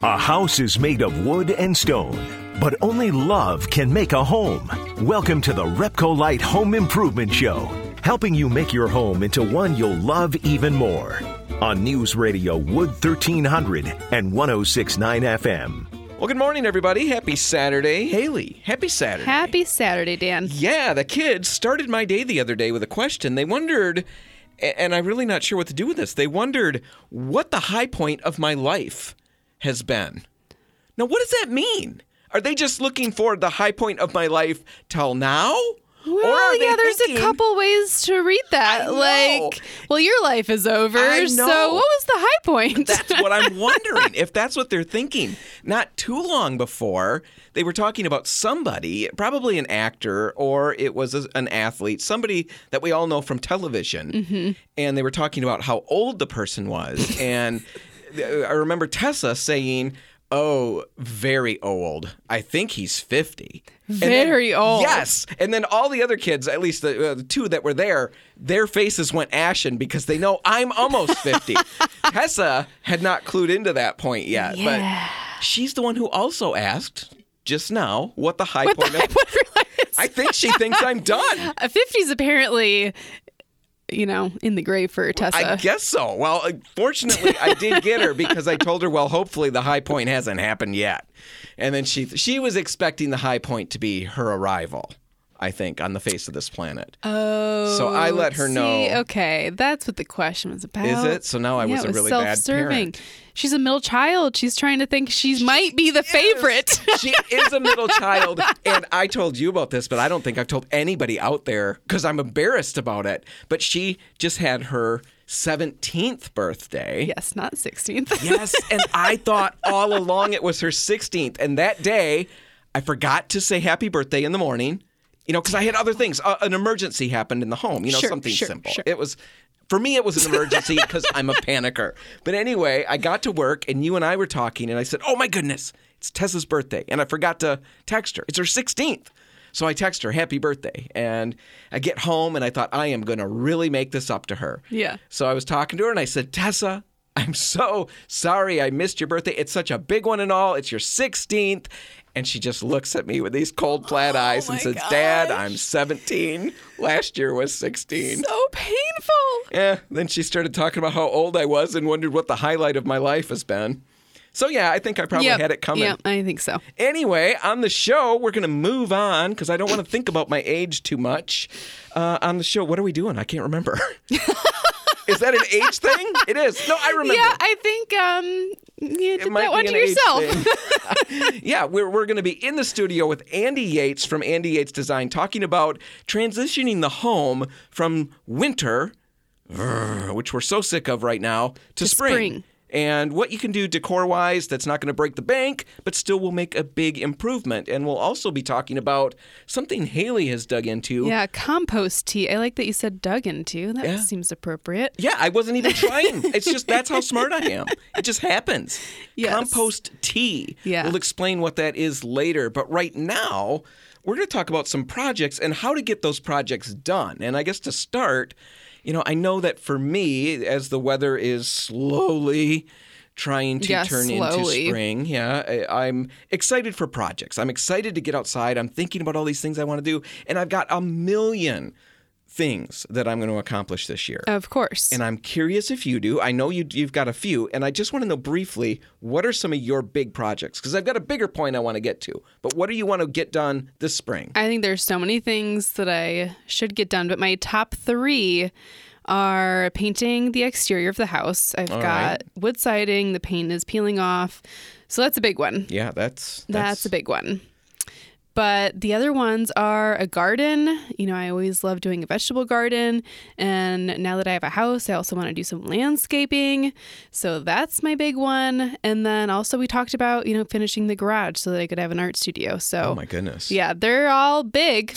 A house is made of wood and stone, but only love can make a home. Welcome to the Repcolite Home Improvement Show, helping you make your home into one you'll love even more. On News Radio Wood 1300 and 1069 FM. Well, good morning, everybody. Happy Saturday. Haley, happy Saturday. Happy Saturday, Dan. Yeah, the kids started my day the other day with a question. They wondered, and I'm really not sure what to do with this, they wondered what the high point of my life has been. Now, what does that mean? Are they just looking for the high point of my life till now? Well, are yeah, there's thinking- a couple ways to read that. Like, well, your life is over. So, what was the high point? That's what I'm wondering if that's what they're thinking. Not too long before, they were talking about somebody, probably an actor or it was a- an athlete, somebody that we all know from television. Mm-hmm. And they were talking about how old the person was. and I remember Tessa saying, Oh, very old. I think he's 50. And then- Very old. Yes. And then all the other kids, at least the, uh, the two that were there, their faces went ashen because they know I'm almost 50. Tessa had not clued into that point yet. Yeah. But she's the one who also asked just now what the high What the point high point of life is. I think she thinks I'm done. A 50's apparently, you know, in the grave for Tessa. I guess so. Well, uh, fortunately, I did get her because I told her, well, hopefully the high point hasn't happened yet. And then she she was expecting the high point to be her arrival. I think on the face of this planet. Oh. So I oh, let her see, know. Okay, that's what the question was about. Is it? So now I yeah, was it a really bad parent. She's a middle child. She's trying to think she might be the favorite. she is a middle child, and I told you about this, but I don't think I've told anybody out there because I'm embarrassed about it. But she just had her 17th birthday. yes, not 16th. Yes, and I thought all along it was her 16th. And that day, I forgot to say happy birthday in the morning, you know, because I had other things. Uh, an emergency happened in the home, you know, Sure, something sure, simple. sure. It was. For me, it was an emergency because I'm a panicker. But anyway, I got to work and you and I were talking, and I said, Oh my goodness, it's Tessa's birthday. And I forgot to text her. It's her 16th. So I text her, Happy birthday. And I get home and I thought, I am going to really make this up to her. Yeah. So I was talking to her and I said, Tessa, I'm so sorry I missed your birthday. It's such a big one and all. It's your 16th. And she just looks at me with these cold, flat eyes and says, Dad. I'm 17. Last year was 16. so painful. Yeah. Then she started talking about how old I was and wondered what the highlight of my life has been. So, yeah, I think I probably Yep. had it coming. Yeah, I think so. Anyway, on the show, we're going to move on because I don't want to think about my age too much. Uh, on the show, what are we doing? I can't remember. is that an age thing? It is. No, I remember. Yeah, I think um, you did that one to yourself. yeah, we're, we're going to be in the studio with Andy Yates from Andy Yates Design talking about transitioning the home from winter, which we're so sick of right now, to, spring. And what you can do decor wise that's not going to break the bank, but still will make a big improvement. And we'll also be talking about something Haley has dug into. yeah, compost tea. I like that you said dug into. That Yeah. seems appropriate. Yeah, I wasn't even trying. it's just that's how smart I am. It just happens. Yes. Compost tea. Yeah. We'll explain what that is later. But right now, we're going to talk about some projects and how to get those projects done. And I guess to start, you know, I know that for me, as the weather is slowly trying to Yeah, turn into spring, yeah, I- I'm excited for projects. I'm excited to get outside. I'm thinking about all these things I want to do. And I've got a million things that I'm going to accomplish this year. Of course. And I'm curious if you do. I know you, you've got a few, and I just want to know briefly what are some of your big projects? Because I've got a bigger point I want to get to. But what do you want to get done this spring? I think there's so many things that I should get done, but my top three are painting the exterior of the house. I've All got right. wood siding, the paint is peeling off. So that's a big one. Yeah, that's That's, a big one. But the other ones are a garden. You know, I always love doing a vegetable garden. And now that I have a house, I also want to do some landscaping. So that's my big one. And then also, we talked about, you know, finishing the garage so that I could have an art studio. So, Oh my goodness. yeah, they're all big.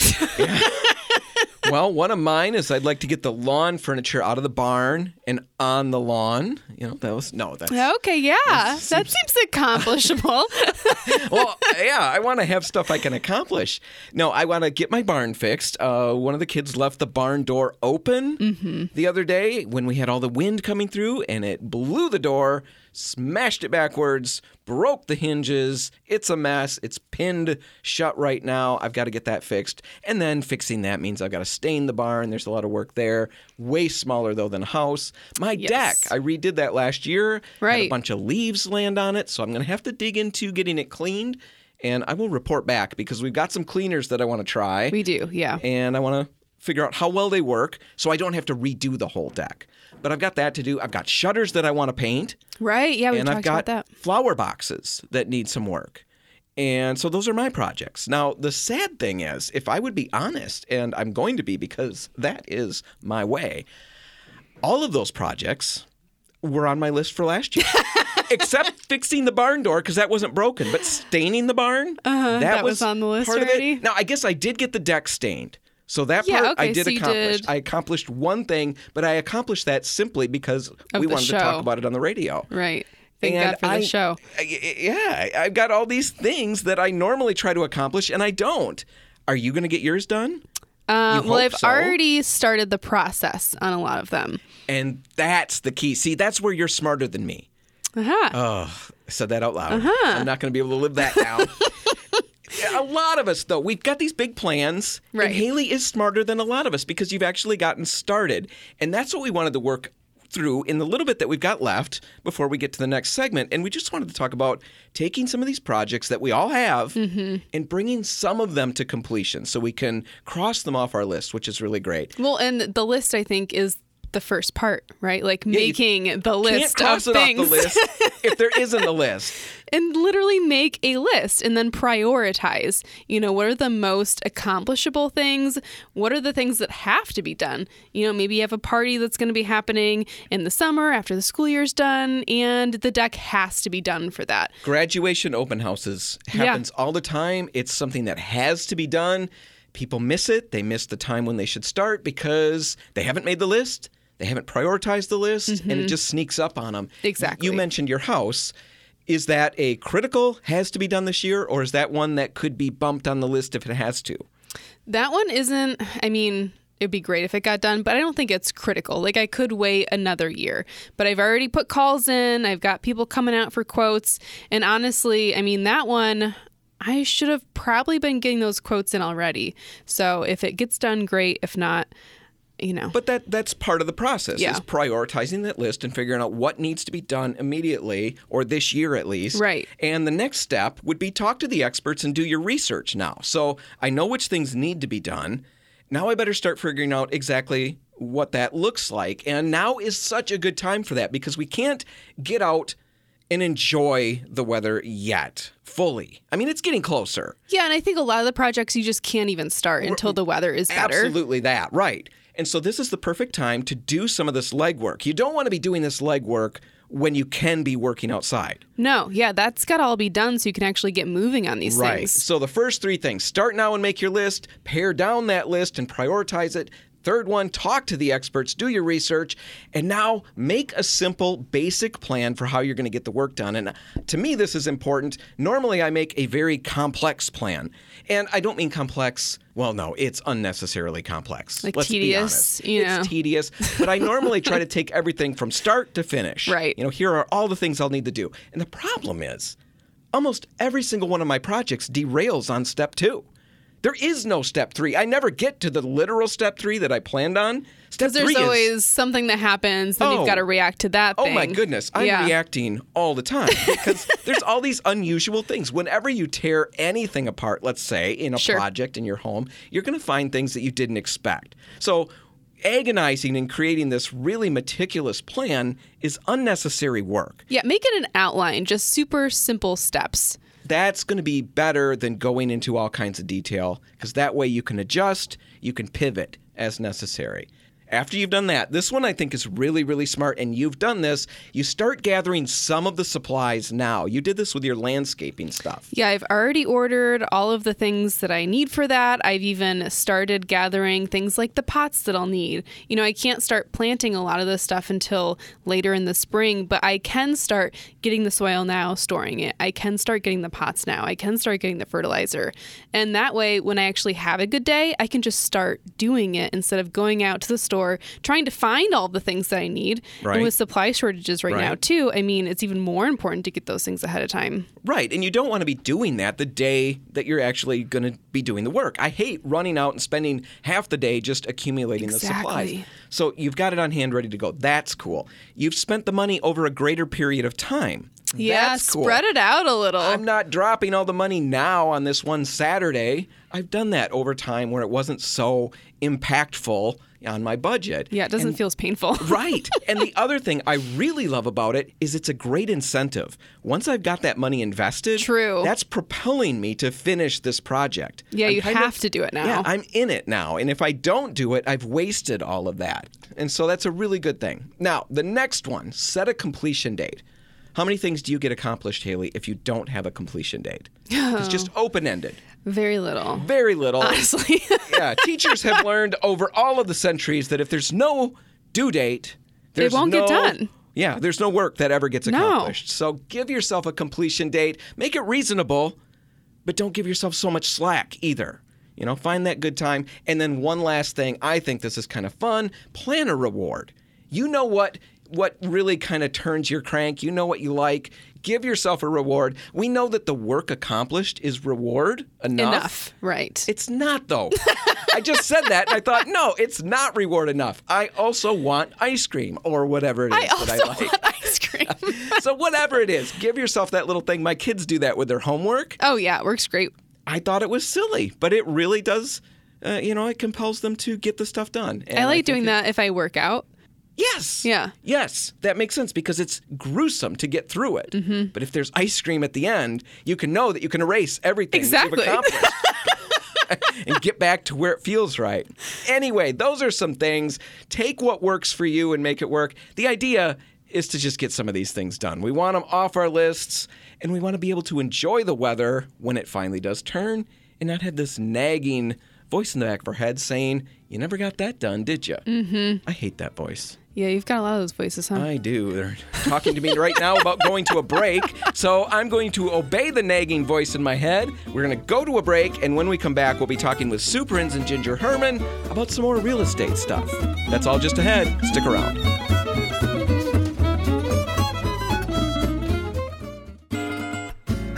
well, one of mine is I'd like to get the lawn furniture out of the barn and on the lawn. You know, that was no, that's okay, yeah. That seems accomplishable. well, yeah, I want to have stuff I can accomplish. No, I want to get my barn fixed. Uh, one of the kids left the barn door open Mm-hmm. the other day when we had all the wind coming through, and it blew the door smashed it backwards, broke the hinges. It's a mess. It's pinned shut right now. I've got to get that fixed. And then fixing that means I've got to stain the barn. There's a lot of work there. Way smaller though than a house. My Yes. deck, I redid that last year. Had a bunch of leaves land on it, so I'm going to have to dig into getting it cleaned. And I will report back because we've got some cleaners that I want to try We do, yeah. and I want to figure out how well they work so I don't have to redo the whole deck. But I've got that to do. I've got shutters that I want to paint, Right? Yeah, we and talked I've got about that. flower boxes that need some work. And so those are my projects. Now, the sad thing is, if I would be honest, and I'm going to be because that is my way, all of those projects were on my list for last year. Except fixing the barn door because that wasn't broken, but staining the barn Uh-huh, that was on the list part of already? it. Now I guess I did get the deck stained, so that Yeah, part I did so accomplish. did- I accomplished one thing, but I accomplished that simply because we the wanted to talk about it on the radio. Right. Thank And God for the show. I- Yeah, I- I've got all these things that I normally try to accomplish, and I don't. Are you going to get yours done? Uh, well, I've so. already started the process on a lot of them. And that's the key. See, that's where you're smarter than me. Uh-huh. Oh, I said that out loud. Uh-huh. I'm not going to be able to live that down. A lot of us, though, we've got these big plans. Right. And Haley is smarter than a lot of us because you've actually gotten started. And that's what we wanted to work through in the little bit that we've got left before we get to the next segment. And we just wanted to talk about taking some of these projects that we all have mm-hmm. and bringing some of them to completion so we can cross them off our list, which is really great. Well, and the list I think is the first part, right? Like you making the list of it things off the list if there isn't a list. and literally make a list and then prioritize. You know, what are the most accomplishable things? What are the things that have to be done? You know, maybe you have a party that's going to be happening in the summer after the school year's done and the deck has to be done for that. graduation open houses Yeah. happens all the time it's something that has to be done people miss it they miss the time when they should start because they haven't made the list they haven't prioritized the list and it just sneaks up on them Mm-hmm. Exactly. you mentioned your house is that a critical has to be done this year or is that one that could be bumped on the list if it has to That one isn't, I mean, it'd be great if it got done, but I don't think it's critical. Like, I could wait another year, but I've already put calls in. I've got people coming out for quotes. And honestly, I mean, that one, I should have probably been getting those quotes in already. So if it gets done, great. If not, you know. But that that's part of the process Yeah. is prioritizing that list and figuring out what needs to be done immediately or this year at least. Right. And the next step would be talk to the experts and do your research now. So I know which things need to be done. Now I better start figuring out exactly what that looks like. And now is such a good time for that because we can't get out and enjoy the weather yet fully. I mean, it's getting closer. yeah, and I think a lot of the projects you just can't even start until the weather is better. Absolutely that, right. And so this is the perfect time to do some of this legwork. You don't want to be doing this legwork when you can be working outside. No, yeah, that's got to all be done so you can actually get moving on these Right. things. Right. So the first three things start now and make your list, pare down that list and prioritize it. Third one, talk to the experts, do your research, and now make a simple, basic plan for how you're going to get the work done. And to me, this is important. Normally, I make a very complex plan. And I don't mean complex, well, no, it's unnecessarily complex. Like Let's be honest. you it's know. tedious, but I normally try to take everything from start to finish. Right. You know, here are all the things I'll need to do. And the problem is, almost every single one of my projects derails on step two. There is no step three. I never get to the literal step three that I planned on. Step Because there's three is, always something that happens, then Oh. you've got to react to that oh my goodness, I'm yeah. reacting all the time because there's all these unusual things. Whenever you tear anything apart, let's say in a Sure. project in your home, you're going to find things that you didn't expect. So agonizing and creating this really meticulous plan is unnecessary work. Yeah, make it an outline, just super simple steps. That's going to be better than going into all kinds of detail because that way you can adjust, you can pivot as necessary. After you've done that, this one I think is really, really smart, and you've done this. You start gathering some of the supplies now. You did this with your landscaping stuff. Yeah, I've already ordered all of the things that I need for that. I've even started gathering things like the pots that I'll need. You know, I can't start planting a lot of this stuff until later in the spring, but I can start getting the soil now, storing it. I can start getting the pots now. I can start getting the fertilizer. And that way, when I actually have a good day, I can just start doing it instead of going out to the store or trying to find all the things that I need. Right. And with supply shortages right, now too, I mean, it's even more important to get those things ahead of time. Right. And you don't want to be doing that the day that you're actually going to be doing the work. I hate running out and spending half the day just accumulating the supplies. So you've got it on hand ready to go. That's cool. You've spent the money over a greater period of time. Yeah, cool. spread it out a little. I'm not dropping all the money now on this one Saturday. I've done that over time where it wasn't so impactful on my budget. yeah, it doesn't And- feel as painful. Right. And the other thing I really love about it is it's a great incentive. Once I've got that money invested, True. that's propelling me to finish this project. Yeah, I'm you have to do it now. Yeah, I'm in it now. And if I don't do it, I've wasted all of that. And so that's a really good thing. Now, the next one, set a completion date. How many things do you get accomplished, Haley, if you don't have a completion date? It's just open ended. Very little. Very little. Honestly. yeah, teachers have learned over all of the centuries that if there's no due date, there's won't get done. Yeah, there's no work that ever gets No. accomplished. So give yourself a completion date, make it reasonable, but don't give yourself so much slack either. You know, find that good time. And then one last thing, I think this is kind of fun, plan a reward. You know what what really kind of turns your crank, you know what you like. Give yourself a reward. We know that the work accomplished is reward enough. Enough. Right. It's not though. I just said that and I thought, no, it's not reward enough. I also want ice cream or whatever it is I also that I like. want ice cream. so whatever it is, give yourself that little thing. My kids do that with their homework. oh yeah, it works great. I thought it was silly, but it really does. Uh, you know, it compels them to get the stuff done. And I like think doing it- that if I work out. Yes. Yeah. Yes, that makes sense because it's gruesome to get through it. Mm-hmm. But if there's ice cream at the end, you can know that you can erase everything Exactly. you've accomplished. and get back to where it feels right. Anyway, those are some things. Take what works for you and make it work. The idea is to just get some of these things done. We want them off our lists and we want to be able to enjoy the weather when it finally does turn and not have this nagging voice in the back of our head saying, You never got that done, did you? Mm-hmm. I hate that voice. Yeah, you've got a lot of those voices, huh? I do. They're talking to me right now about going to a break. So I'm going to obey the nagging voice in my head. We're going to go to a break, and when we come back, we'll be talking with Sue Prins and Ginger Herman about some more real estate stuff. That's all just ahead. Stick around.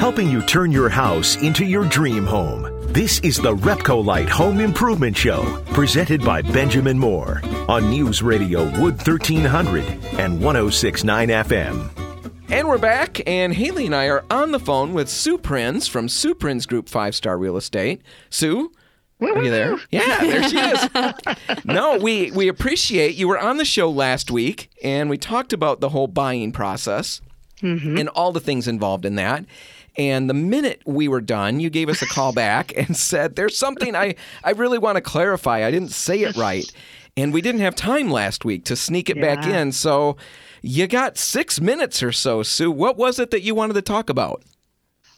helping you turn your house into your dream home. This is the Repcolite Home Improvement Show, presented by Benjamin Moore on News Radio Wood 1300 and 1069 FM. And we're back, and Haley and I are on the phone with Sue Prins from Sue Prins Group Five Star Real Estate. Sue, are you there? Yeah, there she is. no, we we appreciate you were on the show last week, and we talked about the whole buying process mm-hmm. and all the things involved in that. And the minute we were done, you gave us a call back and said, "There's something I I really want to clarify. I didn't say it right." And we didn't have time last week to sneak it back in. So you got six minutes or so, Sue. What was it that you wanted to talk about?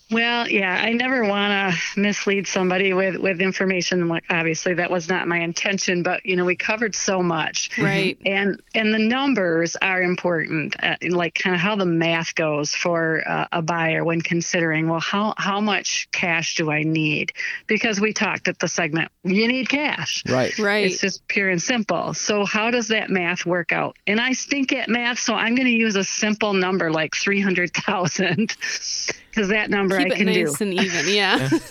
Well, yeah, I never want to mislead somebody with with information. Like obviously, that was not my intention, but you know, we covered so much, Right. And and the numbers are important, uh, like kind of how the math goes for uh, a buyer when considering, well, how how much cash do I need? Because we talked at the segment, you need cash. Right. Right. It's just pure and simple. So how does that math work out? And I stink at math, so I'm going to use a simple number like 300,000 because that number Keep I it can nice do. and even. Yeah.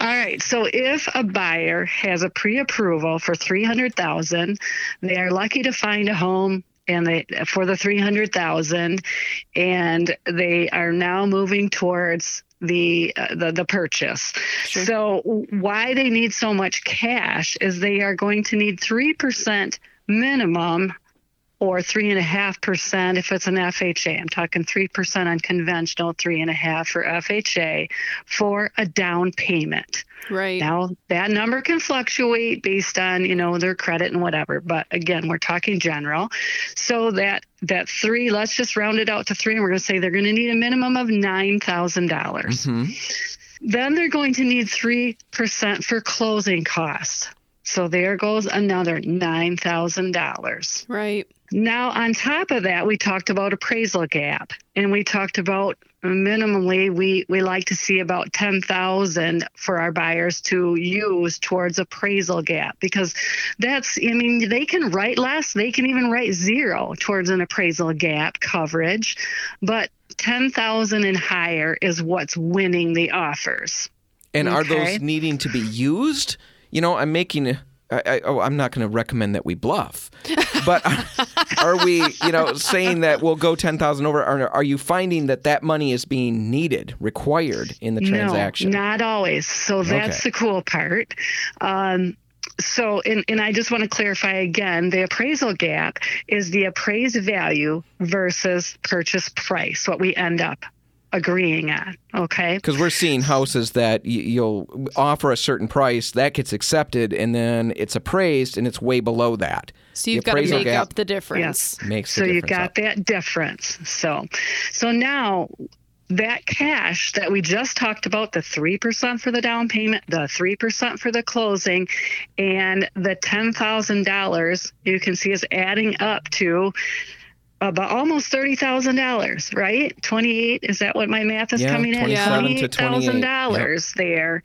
All right. So if a buyer has a pre-approval for 300,000, they are lucky to find a home and they for the 300,000 and they are now moving towards the uh, the the purchase. So why they need so much cash is they are going to need 3% minimum or three and a half percent if it's an FHA. I'm talking three percent on conventional, three and a half for FHA for a down payment. right. Now that number can fluctuate based on you know their credit and whatever, but again we're talking general. So that that three, let's just round it out to three, and we're going to say they're going to need a minimum of nine thousand dollars. Mm-hmm. Then they're going to need three percent for closing costs. So there goes another nine thousand dollars. Right. Now, on top of that, we talked about appraisal gap and we talked about minimally we, we like to see about 10,000 for our buyers to use towards appraisal gap because that's I mean they can write less, they can even write zero towards an appraisal gap coverage, but 10,000 and higher is what's winning the offers. And are those needing to be used? You know, I'm making. I, I, oh, I'm not going to recommend that we bluff, but are we, you know, saying that we'll go ten thousand over? Are, are you finding that that money is being needed, required in the transaction? No, not always. So that's Okay. the cool part. Um, so, and, and I just want to clarify again the appraisal gap is the appraised value versus purchase price, what we end up agreeing on. Okay. Because we're seeing houses that y- you'll offer a certain price, that gets accepted, and then it's appraised and it's way below that. So you've got to make gap up the difference. Yes. Makes the so you've got up. that difference. So, so now that cash that we just talked about the 3% for the down payment, the 3% for the closing, and the $10,000 you can see is adding up to Uh, about almost $30,000, right? 28 is that what my math is Yeah, coming in? 27 to 28, $28,000 there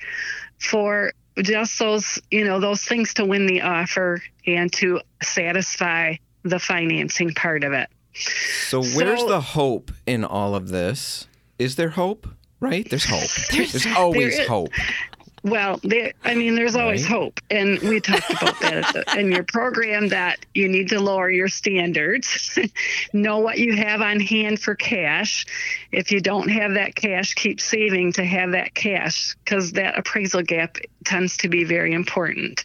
for just those, you know, those things to win the offer and to satisfy the financing part of it. So where's So- the hope in all of this? Is there hope? Right? There's hope. There's, always there is- hope. Well, there, I mean, there's always Right. hope, and we talked about that at the, in your program that you need to lower your standards, know what you have on hand for cash. If you don't have that cash, keep saving to have that cash because that appraisal gap tends to be very important.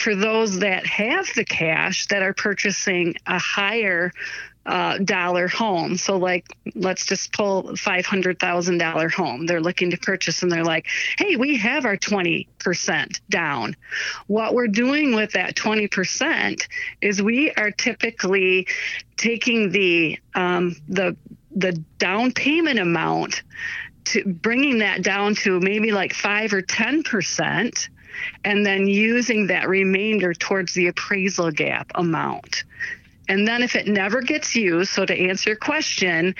For those that have the cash that are purchasing a higher uh, dollar home. So, like, let's just pull five hundred thousand dollar home. They're looking to purchase, and they're like, "Hey, we have our twenty percent down." What we're doing with that twenty percent is we are typically taking the um, the the down payment amount to bringing that down to maybe like five or ten percent and then using that remainder towards the appraisal gap amount. And then if it never gets used, so to answer your question,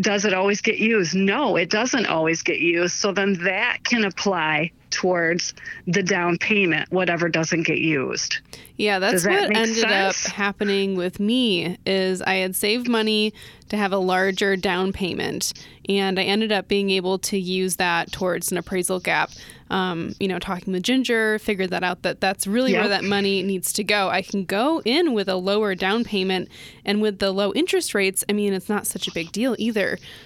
does it always get used? No, it doesn't always get used. So then that can apply towards the down payment, whatever doesn't get used. Yeah, that's that what ended sense? up happening with me is I had saved money to have a larger down payment and I ended up being able to use that towards an appraisal gap. Um, you know, talking with Ginger, figured that out that that's really where that money needs to go. I can go in with a lower down payment and with the low interest rates, I mean, it's not such a big deal either.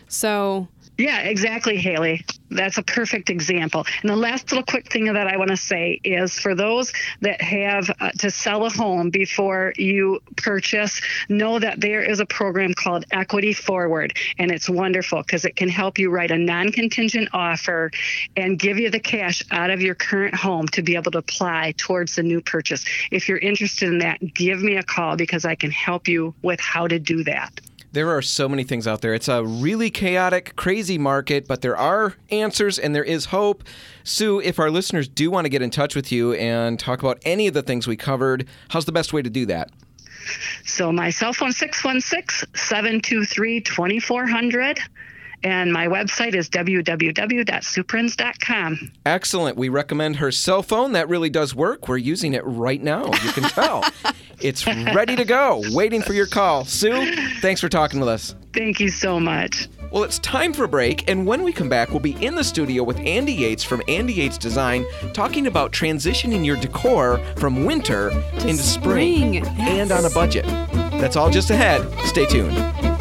So, Yeah, exactly, Haley. That's a perfect example. And the last little quick thing that I want to say is for those that have uh, to sell a home before you purchase, know that there is a program called Equity Forward, and it's wonderful because it can help you write a non contingent offer and give you the cash out of your current home to be able to apply towards the new purchase. If you're interested in that, give me a call because I can help you with how to do that. There are so many things out there. It's a really chaotic, crazy market, but there are answers and there is hope. Sue, if our listeners do want to get in touch with you and talk about any of the things we covered, how's the best way to do that? So my cell phone 616-723-2400 and my website is www.suprins.com. Excellent. We recommend her cell phone. That really does work. We're using it right now. You can tell. it's ready to go, waiting for your call. Sue, thanks for talking with us. Thank you so much. Well, it's time for a break, and when we come back, we'll be in the studio with Andy Yates from Andy Yates Design talking about transitioning your decor from winter into spring, spring, and on a budget. That's all just ahead. Stay tuned.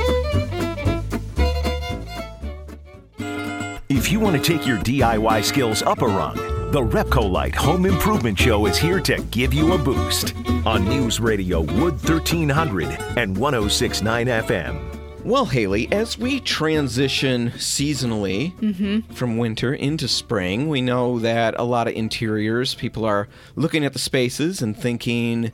If you want to take your DIY skills up a rung, the Repcolite Home Improvement Show is here to give you a boost on News Radio Wood 1300 and 1069 FM. Well, Haley, as we transition seasonally Mm-hmm. from winter into spring, we know that a lot of interiors, people are looking at the spaces and thinking,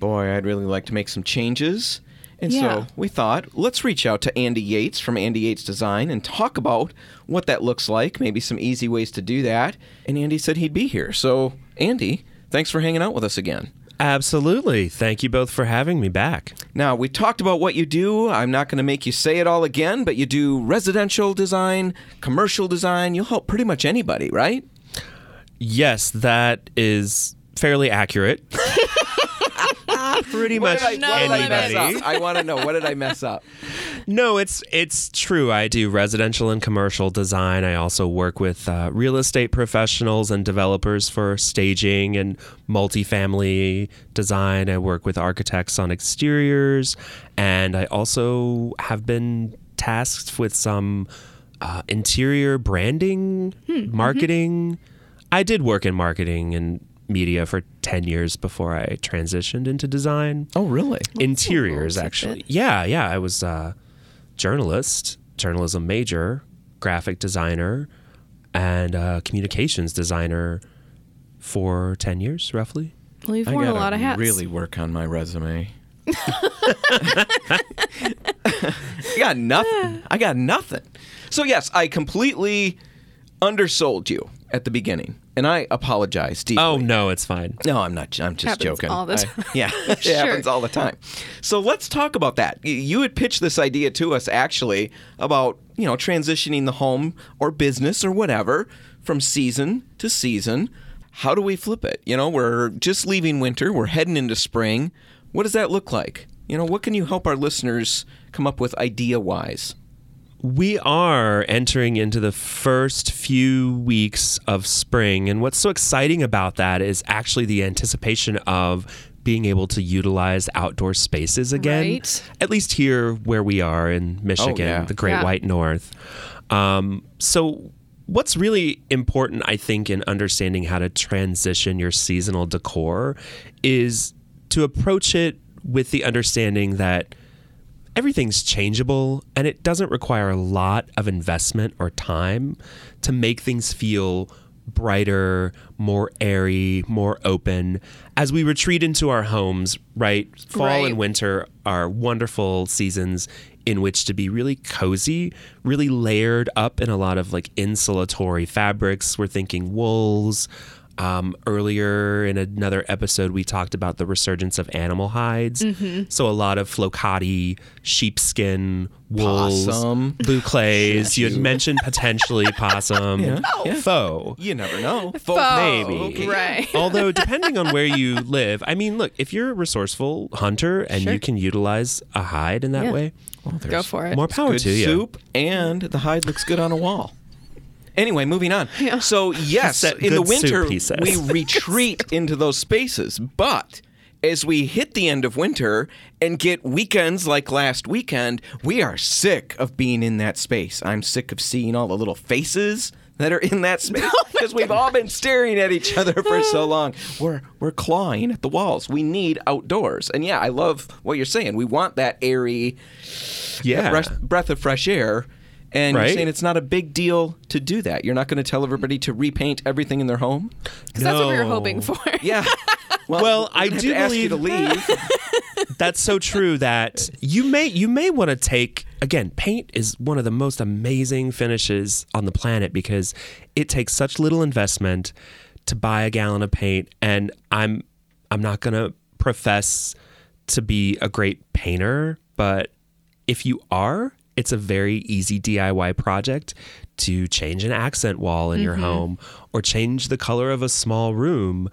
boy, I'd really like to make some changes. And Yeah. so we thought, let's reach out to Andy Yates from Andy Yates Design and talk about what that looks like, maybe some easy ways to do that. And Andy said he'd be here. So, Andy, thanks for hanging out with us again. Absolutely. Thank you both for having me back. Now, we talked about what you do. I'm not going to make you say it all again, but you do residential design, commercial design. You'll help pretty much anybody, right? Yes, that is fairly accurate. pretty much What did I, what I anybody. I want to know what did I mess up? No, it's it's true. I do residential and commercial design. I also work with uh, real estate professionals and developers for staging and multifamily design. I work with architects on exteriors, and I also have been tasked with some uh, interior branding, marketing. I did work in marketing and media for 10 years before I transitioned into design Oh, really? interiors tidbit. actually yeah yeah i was a journalist journalism major graphic designer and uh, communications designer for 10 years roughly Well, you've worn a lot of hats. really work on my resume. I got nothing. I got nothing. So yes, I completely undersold you at the beginning, and I apologize deeply. oh no it's fine No, I'm not. I'm just Happens joking. all the I- time. yeah, it Sure. happens all the time. So let's talk about that. You had pitched this idea to us actually about you know transitioning the home or business or whatever from season to season. How do we flip it? You know, we're just leaving winter. We're heading into spring. What does that look like? You know, what can you help our listeners come up with idea wise? We are entering into the first few weeks of spring. And what's so exciting about that is actually the anticipation of being able to utilize outdoor spaces again. Right. At least here where we are in Michigan, yeah. the Great Yeah. White North. Um, so, what's really important, I think, in understanding how to transition your seasonal decor is to approach it with the understanding that everything's changeable and it doesn't require a lot of investment or time to make things feel brighter, more airy, more open. As we retreat into our homes, right? Fall Right. and winter are wonderful seasons in which to be really cozy, really layered up in a lot of like insulatory fabrics. We're thinking wools. Um, earlier in another episode, we talked about the resurgence of animal hides. So a lot of flokati, sheepskin, wools, Possum. boucles. You had mentioned potentially possum, Yeah. Yeah. faux. You never know. Faux. Maybe. Okay. Right. Although, depending on where you live, I mean, look, if you're a resourceful hunter and Sure. you can utilize a hide in that Yeah. way, Go for it. more power good to you. soup, and the hide looks good on a wall. Anyway, moving on. So yes, That in the good soup, winter he says. we retreat into those spaces, but as we hit the end of winter and get weekends like last weekend, we are sick of being in that space. I'm sick of seeing all the little faces that are in that space oh because we've all been staring at each other for so long. We're we're clawing at the walls. We need outdoors. And yeah, I love what you're saying. We want that airy Yeah. breath of fresh air. And Right. you're saying it's not a big deal to do that. You're not going to tell everybody to repaint everything in their home. 'Cause that's what we were hoping for. Yeah. Well, we're I gonna have do to ask you to believe- leave. That's so true that you may you may want to take again paint is one of the most amazing finishes on the planet because it takes such little investment to buy a gallon of paint and I'm I'm not going to profess to be a great painter but if you are it's a very easy DIY project to change an accent wall in your home or change the color of a small room.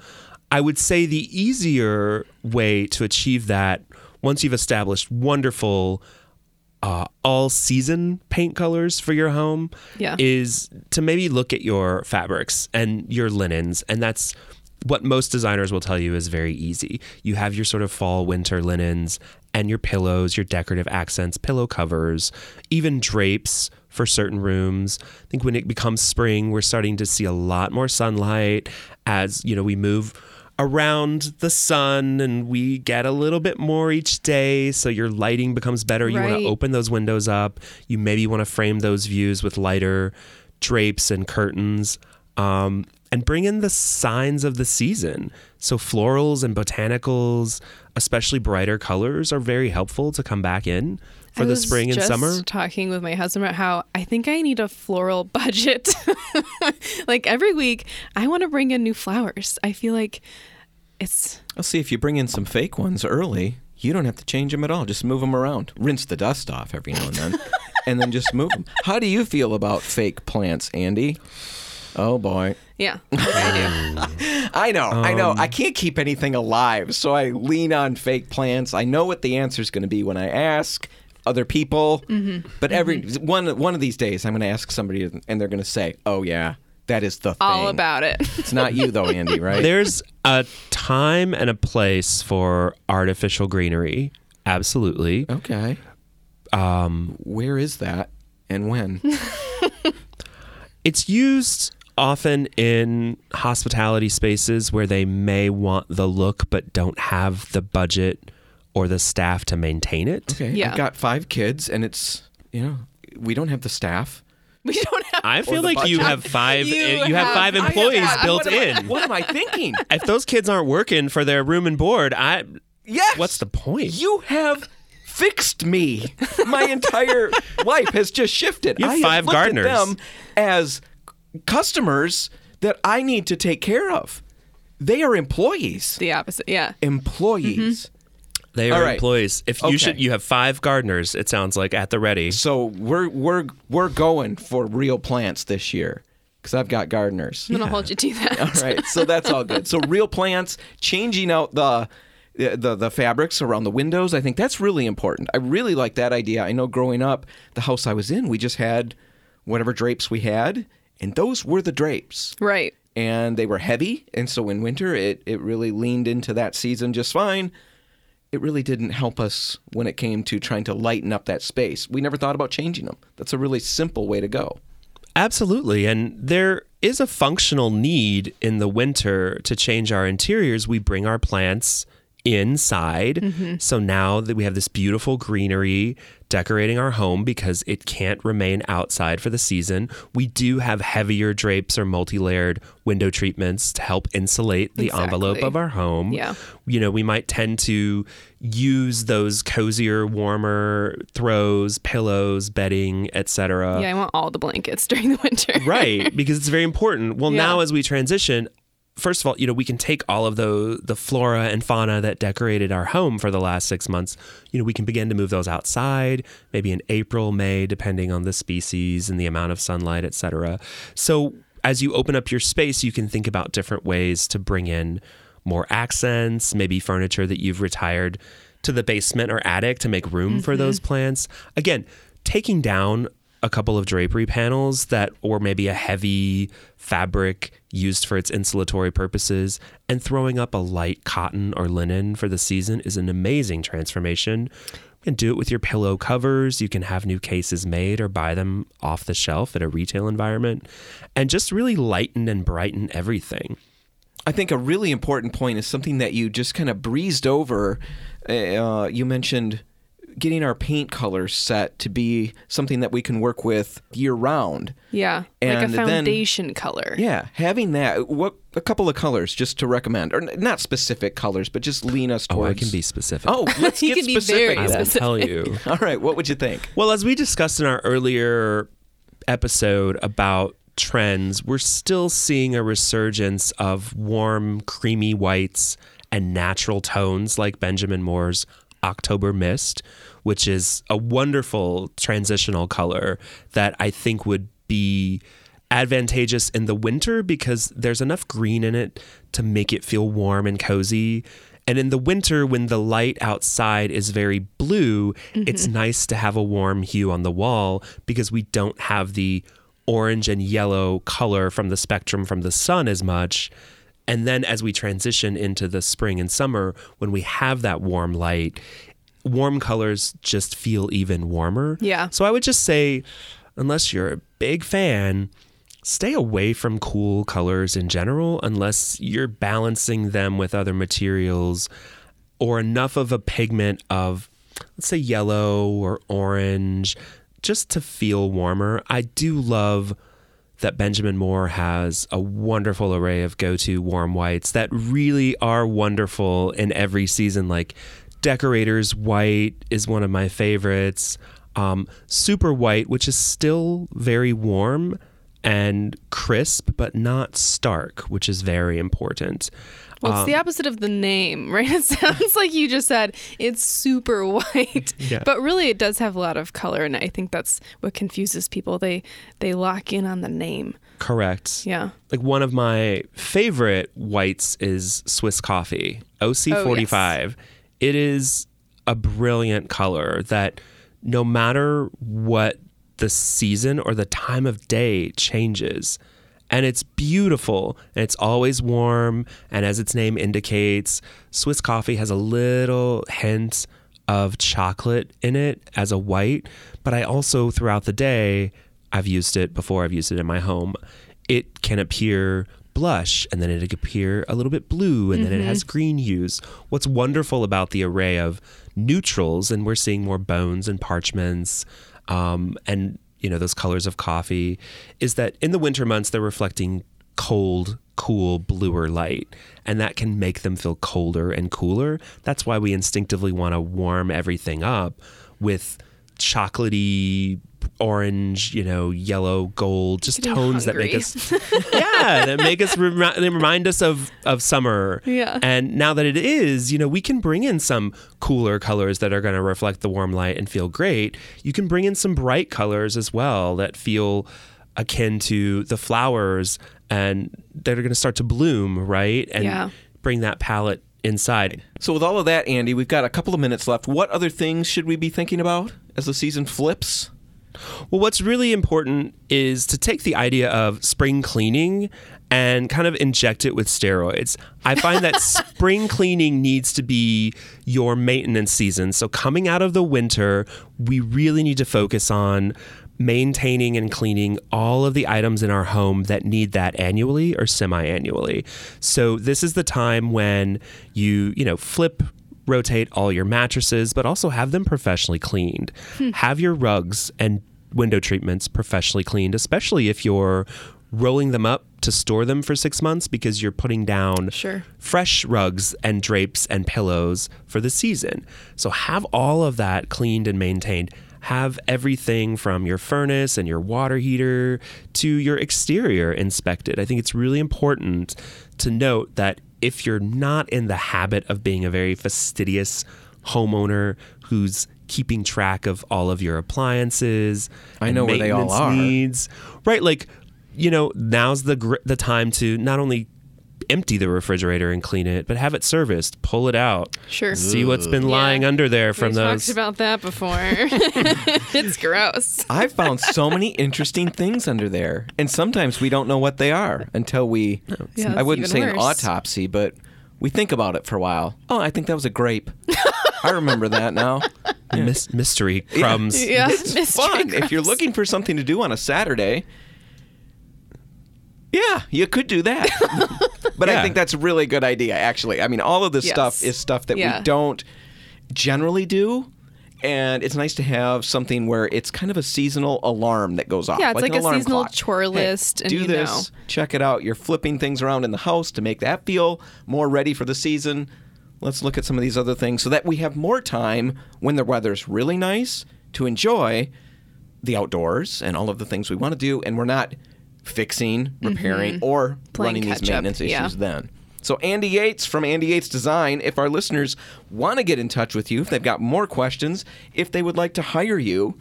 I would say the easier way to achieve that once you've established wonderful uh, all season paint colors for your home Yeah. is to maybe look at your fabrics and your linens. And that's what most designers will tell you is very easy. You have your sort of fall winter linens and your pillows, your decorative accents, pillow covers, even drapes for certain rooms. I think when it becomes spring, we're starting to see a lot more sunlight as, you know, we move around the sun and we get a little bit more each day so your lighting becomes better. You want to open those windows up. You maybe want to frame those views with lighter drapes and curtains. Um, and bring in the signs of the season so florals and botanicals especially brighter colors are very helpful to come back in for I the spring and just summer Talking with my husband about how I think I need a floral budget. like every week, I want to bring in new flowers. I feel like it's I'll see if you bring in some fake ones early. You don't have to change them at all. Just move them around. Rinse the dust off every now and then, and then just move them. How do you feel about fake plants, Andy? Oh boy. yeah. I do. I know, I know. I um, can't keep anything alive, so I lean on fake plants. I know what the answer is going to be when I ask other people. Mm-hmm. But every mm-hmm. one one of these days, I'm going to ask somebody, and they're going to say, "Oh yeah, that is the thing." All about it. It's not you though, Andy, right? There's a time and a place for artificial greenery. Absolutely. okay. Um, where is that, and when? It's used often in hospitality spaces where they may want the look but don't have the budget or the staff to maintain it. Okay. Yeah. I've got five kids, and it's you know we don't have the staff. we don't have. I feel the like you have five You you have have- five I have employees built what am I- in. what am I thinking? if those kids aren't working for their room and board, I Yes. what's the point? You have fixed me. My entire life has just shifted. You have I five looked at gardeners. them as customers that I need to take care of. They are employees. The opposite. Yeah. Employees. Mm-hmm. They are right. employees. If you Okay. should you have five gardeners, it sounds like at the ready. So we're we're we're going for real plants this year because I've got gardeners. I'm gonna hold you to that. All right, so that's all good. So real plants, changing out the, the the fabrics around the windows. I think that's really important. I really like that idea. I know growing up, the house I was in, we just had whatever drapes we had, and those were the drapes, Right. and they were heavy, and so in winter, it it really leaned into that season just fine. It really didn't help us when it came to trying to lighten up that space. We never thought about changing them. That's a really simple way to go. Absolutely. And there is a functional need in the winter to change our interiors. We bring our plants inside. Mm-hmm. So now that we have this beautiful greenery decorating our home because it can't remain outside for the season, we do have heavier drapes or multi layered window treatments to help insulate the envelope of our home. Yeah. You know, we might tend to use those cozier, warmer throws, pillows, bedding, etc Yeah, I want all the blankets during the winter. right because it's very important well Yeah. now as we transition first of all you know we can take all of the the flora and fauna that decorated our home for the last six months. You know we can begin to move those outside maybe in april may depending on the species and the amount of sunlight etc so as you open up your space you can think about different ways to bring in more accents maybe furniture that you've retired to the basement or attic to make room for mm-hmm. those plants. Again taking down a couple of drapery panels that or maybe a heavy fabric used for its insulatory purposes and throwing up a light cotton or linen for the season is an amazing transformation. You can do it with your pillow covers. You can have new cases made or buy them off the shelf at a retail environment and just really lighten and brighten everything. I think a really important point is something that you just kind of breezed over. Uh, you mentioned getting our paint colors set to be something that we can work with year round. Yeah. And like a then- foundation color. Yeah, having that. What a couple of colors just to recommend, or not specific colors, but just lean us towards. oh i can be specific Oh, let's get can be specific. very i then. will specific. tell you All right, what would you think? Well, as we discussed in our earlier episode about trends, we're still seeing a resurgence of warm, creamy whites and natural tones like Benjamin Moore's October Mist, which is a wonderful transitional color that I think would be advantageous in the winter because there's enough green in it to make it feel warm and cozy. And in the winter, when the light outside is very blue, it's mm-hmm. nice to have a warm hue on the wall because we don't have the orange and yellow color from the spectrum from the sun as much. And then as we transition into the spring and summer, when we have that warm light, warm colors just feel even warmer. Yeah. So I would just say, unless you're a big fan, stay away from cool colors in general unless you're balancing them with other materials or enough of a pigment of let's say yellow or orange just to feel warmer. I do love that Benjamin Moore has a wonderful array of go-to warm whites that really are wonderful in every season like Decorator's White is one of my favorites. Um, Super White, which is still very warm. and crisp, but not stark, which is very important. Well, it's Um, the opposite of the name, right? It sounds like you just said it's super white, Yeah. but really it does have a lot of color, and I think that's what confuses people. They they lock in on the name. Correct. Yeah. Like one of my favorite whites is Swiss Coffee, OC45. It is a brilliant color that no matter what the season or the time of day changes. And it's beautiful and it's always warm. And as its name indicates, Swiss coffee has a little hint of chocolate in it as a white. But I also, throughout the day, I've used it before, I've used it in my home. It can appear blush and then it can appear a little bit blue and then it has green hues. What's wonderful about the array of neutrals, and we're seeing more bones and parchments um, and you know those colors of coffee, is that in the winter months they're reflecting cold, cool, bluer light, and that can make them feel colder and cooler. That's why we instinctively want to warm everything up with chocolatey orange you know yellow gold just Getting tones that make us yeah that make us remi- they remind us of of summer Yeah. and now that it is you know we can bring in some cooler colors that are going to reflect the warm light and feel great you can bring in some bright colors as well that feel akin to the flowers and that are going to start to bloom right and Yeah. bring that palette inside So, with all of that, Andy, we've got a couple of minutes left. What other things should we be thinking about as the season flips? Well, what's really important is to take the idea of spring cleaning and kind of inject it with steroids. I find that spring cleaning needs to be your maintenance season. So, coming out of the winter, we really need to focus on maintaining and cleaning all of the items in our home that need that annually or semi-annually. So this is the time when you, you know, flip rotate all your mattresses, but also have them professionally cleaned. Hmm. Have your rugs and window treatments professionally cleaned, especially if you're rolling them up to store them for six months because you're putting down Sure. fresh rugs and drapes and pillows for the season. So have all of that cleaned and maintained. Have everything from your furnace and your water heater to your exterior inspected. I think it's really important to note that if you're not in the habit of being a very fastidious homeowner who's keeping track of all of your appliances, I know where they all are. needs, right? Like, you know, now's the gr- the time to not only empty the refrigerator and clean it, but have it serviced, pull it out, Sure. see what's been lying under there from we those. talked about that before. it's gross. I've found so many interesting things under there, and sometimes we don't know what they are until we. Yeah, I wouldn't say even an autopsy, but we think about it for a while. Oh, I think that was a grape. I remember that now. Mys- mystery crumbs. Yeah, It's mystery fun if you're looking for something to do on a Saturday. Yeah, you could do that. but I think that's a really good idea, actually. I mean, all of this Yes. stuff is stuff that Yeah. we don't generally do. And it's nice to have something where it's kind of a seasonal alarm that goes off. Yeah, it's like an a seasonal clock. chore Hey, list, and do this, know. check it out. You're flipping things around in the house to make that feel more ready for the season. Let's look at some of these other things so that we have more time when the weather's really nice to enjoy the outdoors and all of the things we want to do, and we're not fixing, repairing, or Mm-hmm. Playing running these catch up, maintenance yeah. issues then. So, Andy Yates from Andy Yates Design, if our listeners want to get in touch with you, if they've got more questions, if they would like to hire you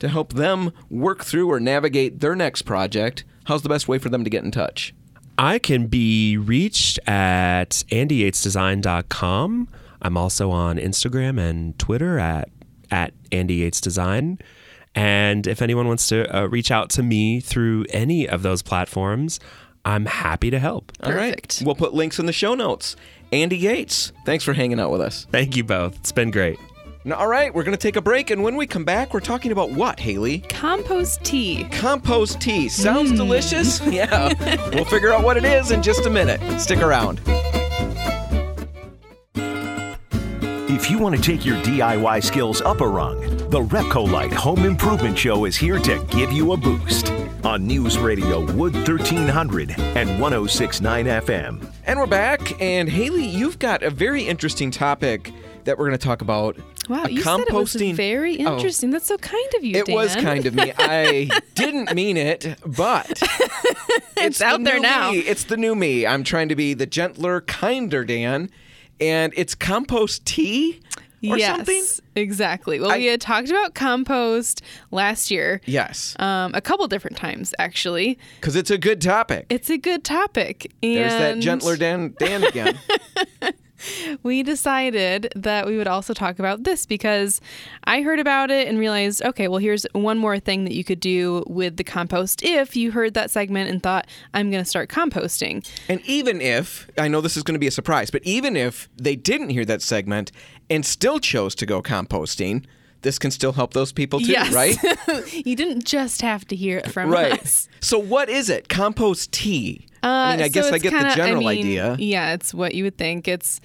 to help them work through or navigate their next project, how's the best way for them to get in touch? I can be reached at andyyatesdesign.com. I'm also on Instagram and Twitter at at Andy Yates Design. And if anyone wants to uh, reach out to me through any of those platforms, I'm happy to help. All right. Perfect. We'll put links in the show notes. Andy Yates, thanks for hanging out with us. Thank you both. It's been great. Now, all right, we're going to take a break, and when we come back, we're talking about what, Haley? Compost tea. Compost tea. Sounds delicious? Yeah. we'll figure out what it is in just a minute. Stick around. If you want to take your DIY skills up a rung, the Repcolite Home Improvement Show is here to give you a boost on News Radio Wood 1300 and 1069 FM. And we're back, and Haley, you've got a very interesting topic that we're going to talk about Wow, A you said it was composting- very Oh. interesting. That's so kind of you, It Dan. was kind of me. I didn't mean it, but it's, out the there new now. Me. It's the new me. I'm trying to be the gentler, kinder Dan, and it's compost tea or yes, something. exactly. Well, I- we had talked about compost last year, Yes, um, a couple different times actually. because it's a good topic. It's a good topic. And There's that gentler Dan, Dan again. we decided that we would also talk about this because I heard about it and realized, okay, well, here's one more thing that you could do with the compost if you heard that segment and thought, I'm going to start composting. And even if, I know this is going to be a surprise, but even if they didn't hear that segment and still chose to go composting, this can still help those people too, yes. right? you didn't just have to hear it from right. us. So, what is it? Compost tea. I mean, I Uh, guess I get kinda- the general I mean, idea. Yeah, it's what you would think. It's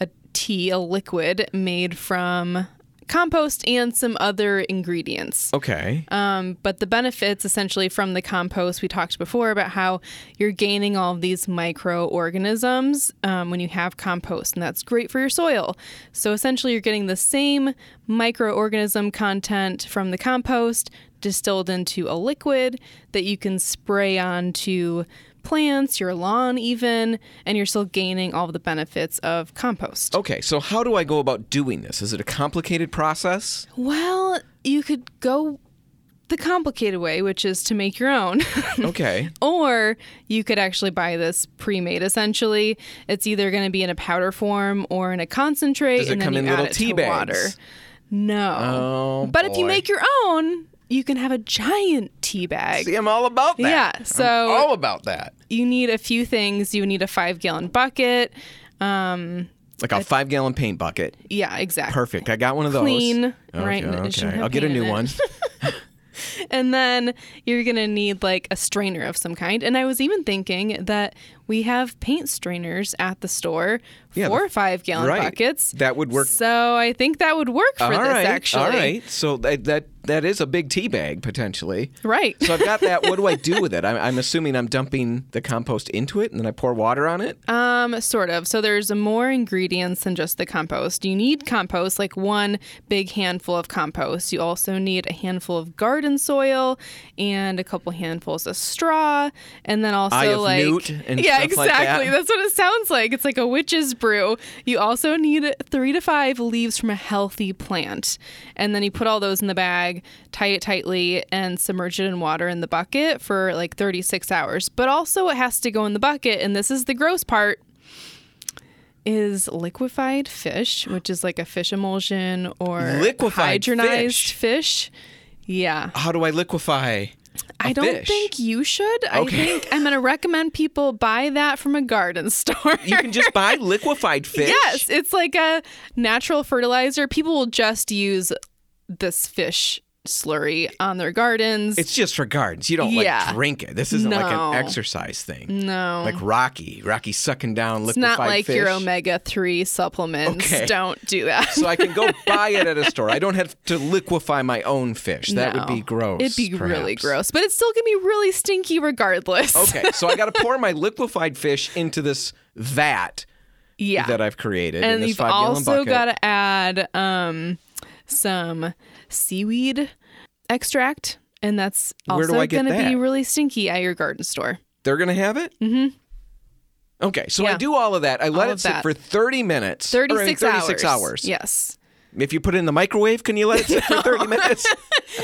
a tea, a liquid made from compost and some other ingredients. Okay. Um, but the benefits essentially from the compost, we talked before about how you're gaining all of these microorganisms um, when you have compost, and that's great for your soil. So essentially, you're getting the same microorganism content from the compost distilled into a liquid that you can spray onto plants, your lawn, even, and you're still gaining all of the benefits of compost. Okay, so how do I go about doing this? Is it a complicated process? Well, you could go the complicated way, which is to make your own. Okay. or you could actually buy this pre-made essentially. It's either going to be in a powder form or in a concentrate Does it and then come you in add little it tea to bags? water. No. Oh, but if you make your own, you can have a giant tea bag. See, I'm all about that. Yeah, I'm so- all about that. You need a few things. You need a 5-gallon bucket. Um Like a five gallon paint bucket. yeah, exactly. Perfect. I got one of those. Clean, Okay, right, Okay. I'll get a new one. And then you're going to need like a strainer of some kind. And I was even thinking that we have paint strainers at the store Yeah, for five gallon right. buckets. That would work. So I think that would work for all this right. actually. All right. So that, that that is a big tea bag potentially. Right. So I've got that. What do I do with it? I'm, I'm assuming I'm dumping the compost into it and then I pour water on it. Um, sort of. So there's more ingredients than just the compost. You need compost, like one big handful of compost. You also need a handful of garden soil and a couple handfuls of straw, and then also like newt and yeah, stuff like exactly. that. That's what it sounds like. It's like a witch's brew. You also need three to five leaves from a healthy plant, and then you put all those in the bag, tie it tightly, and submerge it in water in the bucket for like 36 hours. But also, it has to go in the bucket, and this is the gross part is liquefied fish, which is like a fish emulsion or Liquefied hydrolyzed fish? fish. Yeah. How do I liquefy? I don't fish? think you should. I Okay. think I'm going to recommend people buy that from a garden store. You can just buy liquefied fish. Yes, it's like a natural fertilizer. People will just use this fish slurry on their gardens. It's just for gardens. You don't Yeah. like drink it. This isn't like an exercise thing. no. Like Rocky. Rocky sucking down it's not like fish. your omega 3 supplements. Okay. Don't do that. so I can go buy it at a store. I don't have to liquefy my own fish. That would be gross. It'd be really gross, but it's still gonna be really stinky regardless. Okay, so I got to pour my liquefied fish into this vat yeah. that I've created in and you've also got to add um, some seaweed extract, and that's also gonna be really stinky at your garden store. They're gonna have it. Mm-hmm. Okay, so I do all of that. I let All it sit that. for thirty minutes. or, I mean, 36, 36 hours. hours. Yes. If you put it in the microwave, can you let it sit for thirty minutes?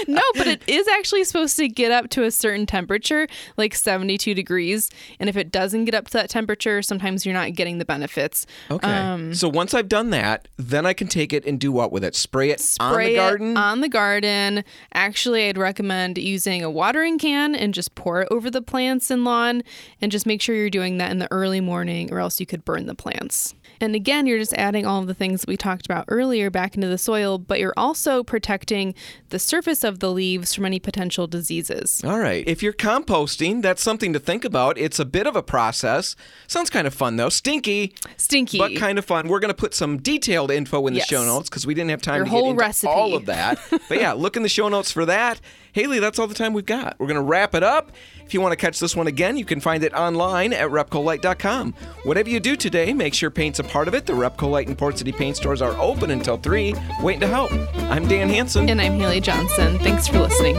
No, but it is actually supposed to get up to a certain temperature, like 72 degrees. And if it doesn't get up to that temperature, sometimes you're not getting the benefits. Okay. Um, so once I've done that, then I can take it and do what with it? Spray it on spray the it garden. on the garden. Actually, I'd recommend using a watering can and just pour it over the plants and lawn and just make sure you're doing that in the early morning or else you could burn the plants. And again, you're just adding all of the things that we talked about earlier back into the soil, but you're also protecting the surface of the leaves from any potential diseases. All right. If you're composting, that's something to think about. It's a bit of a process. Sounds kind of fun though. Stinky, Stinky. but kind of fun. We're going to put some detailed info in the Yes. show notes because we didn't have time Your to whole get into recipe. all of that. but yeah, look in the show notes for that. Haley, that's all the time we've got. We're going to wrap it up. If you want to catch this one again, you can find it online at repcolite.com. Whatever you do today, make sure paint's a part of it. The Repcolite and Port City paint stores are open until 3, waiting to help. I'm Dan Hanson. And I'm Haley Johnson. Thanks for listening.